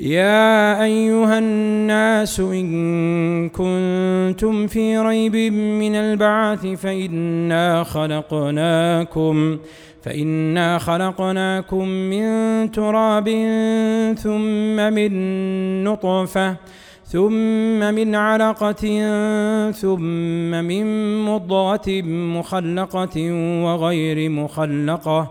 يا أيها الناس إن كنتم في ريب من البعث فإنا خلقناكم فإنا خلقناكم من تراب ثم من نطفة ثم من علقة ثم من مضغة مخلقة وغير مخلقة.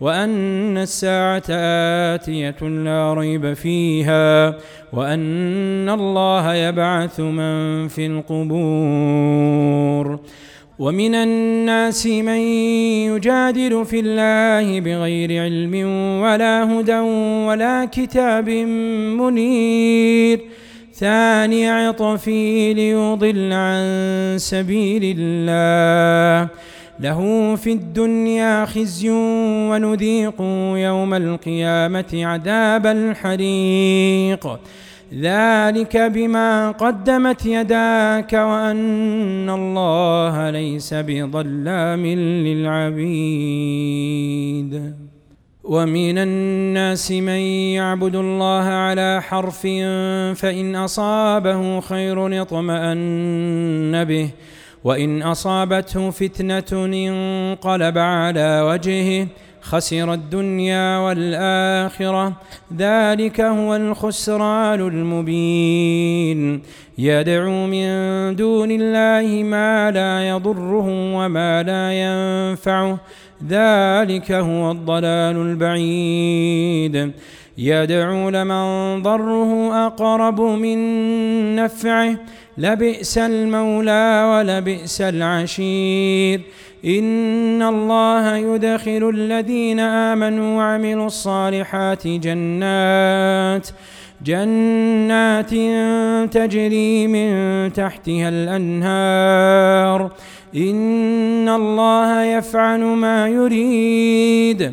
وأن الساعة آتية لا ريب فيها وأن الله يبعث من في القبور. ومن الناس من يجادل في الله بغير علم ولا هدى ولا كتاب منير. ثاني عطفي ليضل عن سبيل الله. له في الدنيا خزي ونذيق يوم القيامة عذاب الحريق. ذلك بما قدمت يداك وأن الله ليس بظلام للعبيد. ومن الناس من يعبد الله على حرف فإن أصابه خير اطمأن به. وإن أصابته فتنة انقلب على وجهه خسر الدنيا والآخرة. ذلك هو الخسران المبين. يدعو من دون الله ما لا يضره وما لا ينفعه. ذلك هو الضلال البعيد. يدعو لمن ضره أقرب من نفعه. لبئس المولى ولبئس العشير. إن الله يدخل الذين آمنوا وعملوا الصالحات جنات جنات تجري من تحتها الأنهار. إن الله يفعل ما يريد.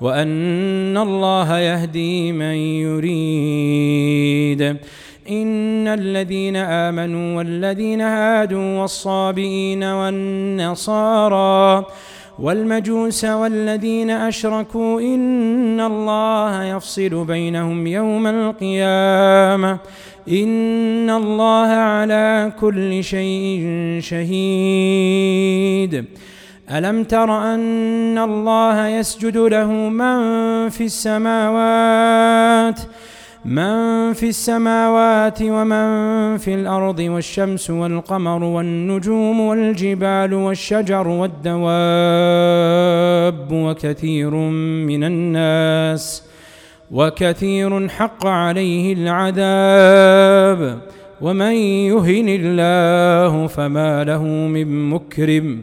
وأن الله يهدي من يريد. إن الذين آمنوا والذين هادوا والصابئين والنصارى والمجوس والذين أشركوا إن الله يفصل بينهم يوم القيامة. إن الله على كل شيء شهيد. ألم تر أن الله يسجد له من في السماوات من في السماوات ومن في الأرض والشمس والقمر والنجوم والجبال والشجر والدواب وكثير من الناس وكثير حق عليه العذاب. ومن يهن الله فما له من مكرم.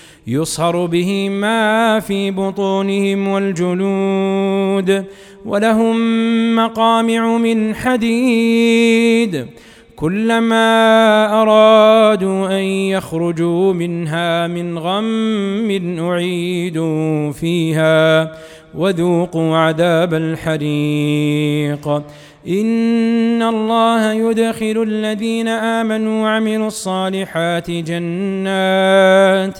يصهر به ما في بطونهم والجلود ولهم مقامع من حديد كلما أرادوا أن يخرجوا منها من غم أعيدوا فيها وذوقوا عذاب الحريق. إن الله يدخل الذين آمنوا وعملوا الصالحات جنات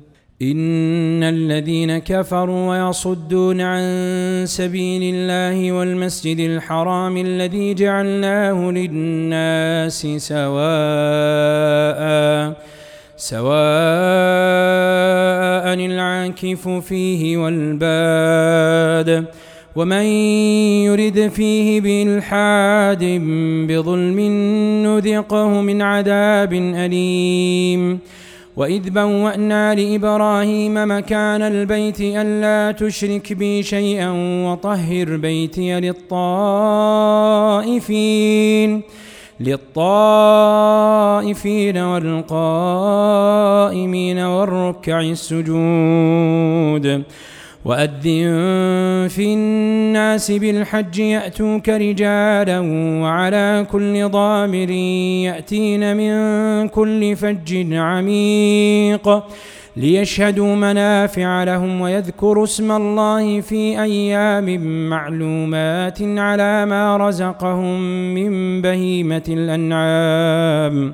إن الذين كفروا ويصدون عن سبيل الله والمسجد الحرام الذي جعلناه للناس سواء سواء العاكف فيه والباد ومن يرد فيه بإلحاد بظلم نذقه من عذاب أليم وإذ بوأنا لإبراهيم مكان البيت ألا تشرك بي شيئا وطهر بيتي للطائفين للطائفين والقائمين والركع السجود وأذن في الناس بالحج يأتوك رجالا وعلى كل ضامر يأتين من كل فج عميق ليشهدوا منافع لهم ويذكروا اسم الله في أيام معلومات على ما رزقهم من بهيمة الأنعام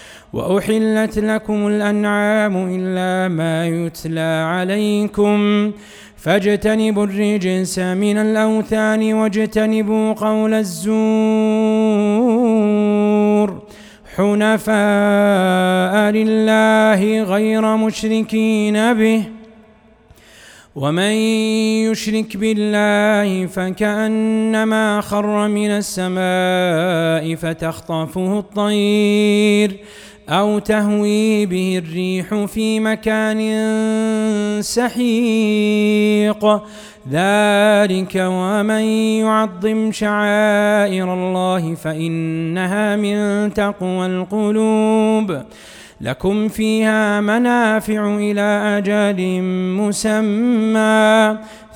وأحلت لكم الأنعام إلا ما يتلى عليكم. فاجتنبوا الرجس من الأوثان واجتنبوا قول الزور. حنفاء لله غير مشركين به. ومن يشرك بالله فكأنما خر من السماء فتخطفه الطير. أو تهوي به الريح في مكان سحيق. ذلك ومن يعظم شعائر الله فإنها من تقوى القلوب. لكم فيها منافع إلى أجل مسمى.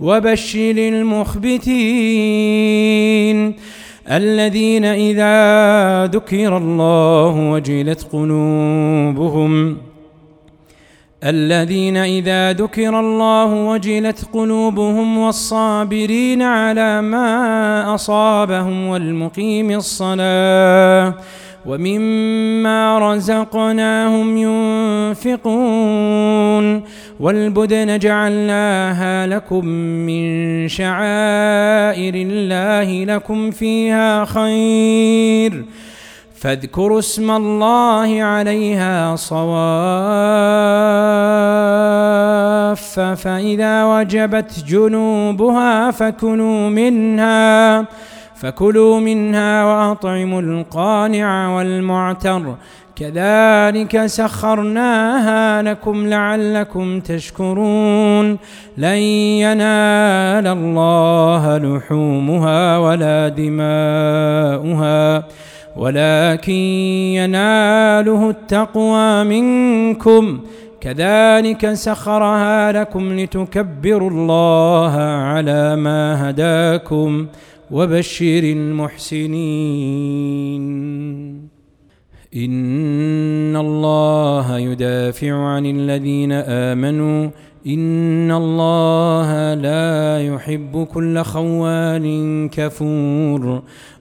وبشر المخبتين الذين إذا ذكر الله وجلت قلوبهم الذين إذا ذكر الله وجلت قلوبهم والصابرين على ما أصابهم والمقيم الصلاة ومما رزقناهم ينفقون والبدن جعلناها لكم من شعائر الله لكم فيها خير. فاذكروا اسم الله عليها صواف فإذا وجبت جنوبها فكلوا منها. فكلوا منها وأطعموا القانع والمعتر. كذلك سخرناها لكم لعلكم تشكرون. لن ينال الله لحومها ولا دماؤها ولكن يناله التقوى منكم. كذلك سخرها لكم لتكبروا الله على ما هداكم. وبشر المحسنين. إن الله يدافع عن الذين آمنوا. إن الله لا يحب كل خوان كفور.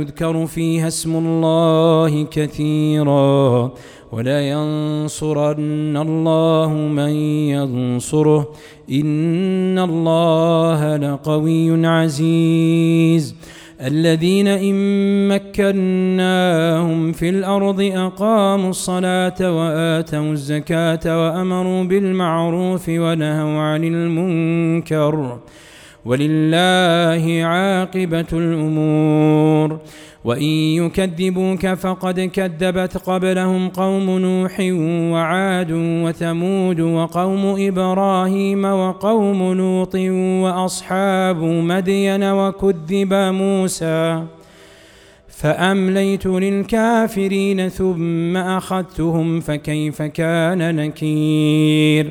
يذكر فيها اسم الله كثيرا. ولا ينصرن الله من ينصره. إن الله لقوي عزيز. الذين إن مكناهم في الأرض أقاموا الصلاة وآتوا الزكاة وأمروا بالمعروف ونهوا عن المنكر. ولله عاقبة الأمور. وإن يكذبوك فقد كذبت قبلهم قوم نوح وعاد وثمود وقوم إبراهيم وقوم لوط وأصحاب مدين وكذب موسى. فأمليت للكافرين ثم أخذتهم فكيف كان نكير.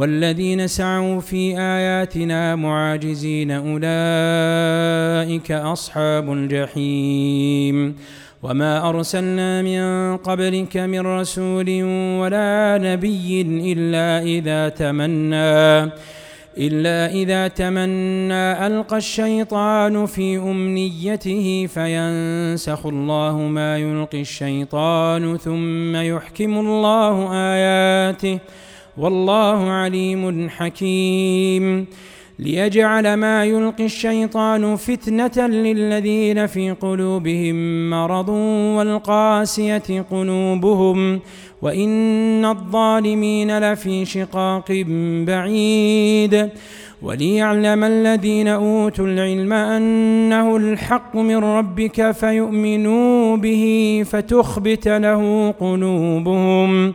والذين سعوا في آياتنا معاجزين أولئك أصحاب الجحيم. وما أرسلنا من قبلك من رسول ولا نبي إلا إذا تمنى إلا إذا تمنى ألقى الشيطان في أمنيته فينسخ الله ما يلقي الشيطان ثم يحكم الله آياته. والله عليم حكيم. ليجعل ما يلقي الشيطان فتنة للذين في قلوبهم مرض والقاسية قلوبهم وإن الظالمين لفي شقاق بعيد. وليعلم الذين أوتوا العلم أنه الحق من ربك فيؤمنوا به فتخبت له قلوبهم.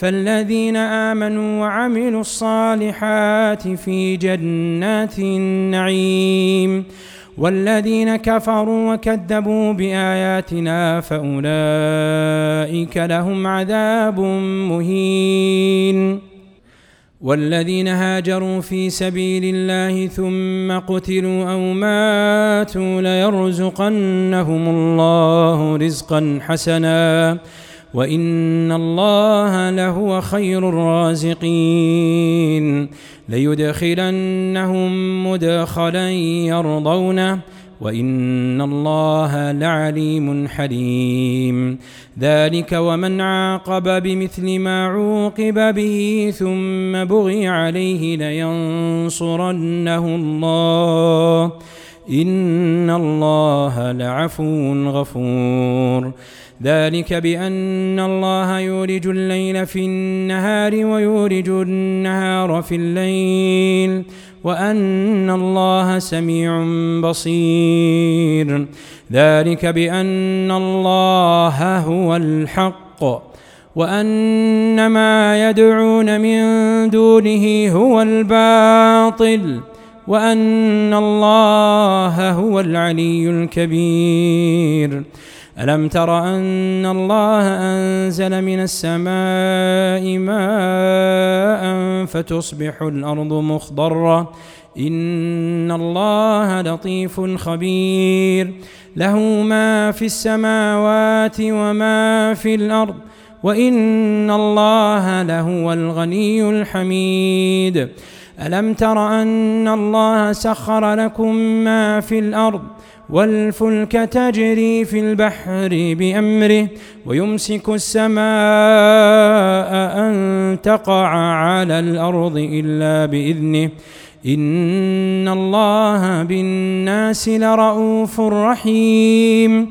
فالذين آمنوا وعملوا الصالحات في جنات النعيم والذين كفروا وكذبوا بآياتنا فأولئك لهم عذاب مهين. والذين هاجروا في سبيل الله ثم قتلوا أو ماتوا ليرزقنهم الله رزقا حسنا. وإن الله لهو خير الرازقين ليدخلنهم مدخلا يرضونه وإن الله لعليم حليم. ذلك ومن عاقب بمثل ما عوقب به ثم بغي عليه لينصرنه الله إن الله لعفو غفور. ذلك بأن الله يولج الليل في النهار ويولج النهار في الليل وأن الله سميع بصير. ذلك بأن الله هو الحق وأن ما يدعون من دونه هو الباطل. وأن الله هو العلي الكبير. ألم تر أن الله أنزل من السماء ماء فتصبح الأرض مخضرة؟ إن الله لطيف خبير. له ما في السماوات وما في الأرض. وإن الله لهو الغني الحميد. ألم تر أن الله سخر لكم ما في الأرض والفلك تجري في البحر بأمره ويمسك السماء أن تقع على الأرض إلا بإذنه إن الله بالناس لرؤوف رحيم.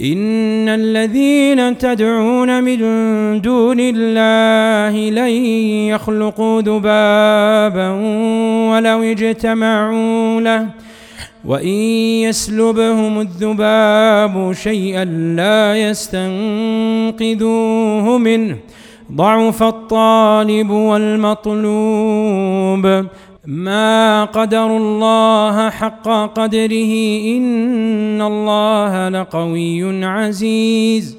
إن الذين تدعون من دون الله لن يخلقوا ذبابا ولو اجتمعوا له وإن يسلبهم الذباب شيئا لا يستنقذوه منه ضعف الطالب والمطلوب ما قدر الله حق قدره إن الله لقوي عزيز.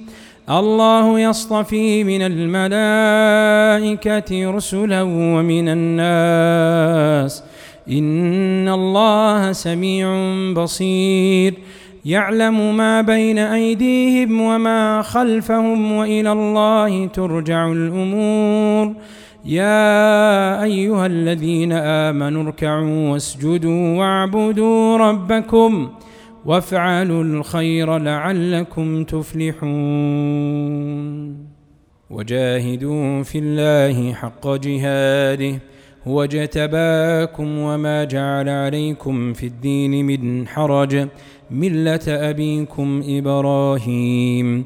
الله يصطفي من الملائكة رسلا ومن الناس. إن الله سميع بصير. يعلم ما بين أيديهم وما خلفهم وإلى الله ترجع الأمور. يا أيها الذين آمنوا اركعوا واسجدوا واعبدوا ربكم وافعلوا الخير لعلكم تفلحون. وجاهدوا في الله حق جهاده هو اجتباكم وما جعل عليكم في الدين من حرج ملة أبيكم إبراهيم.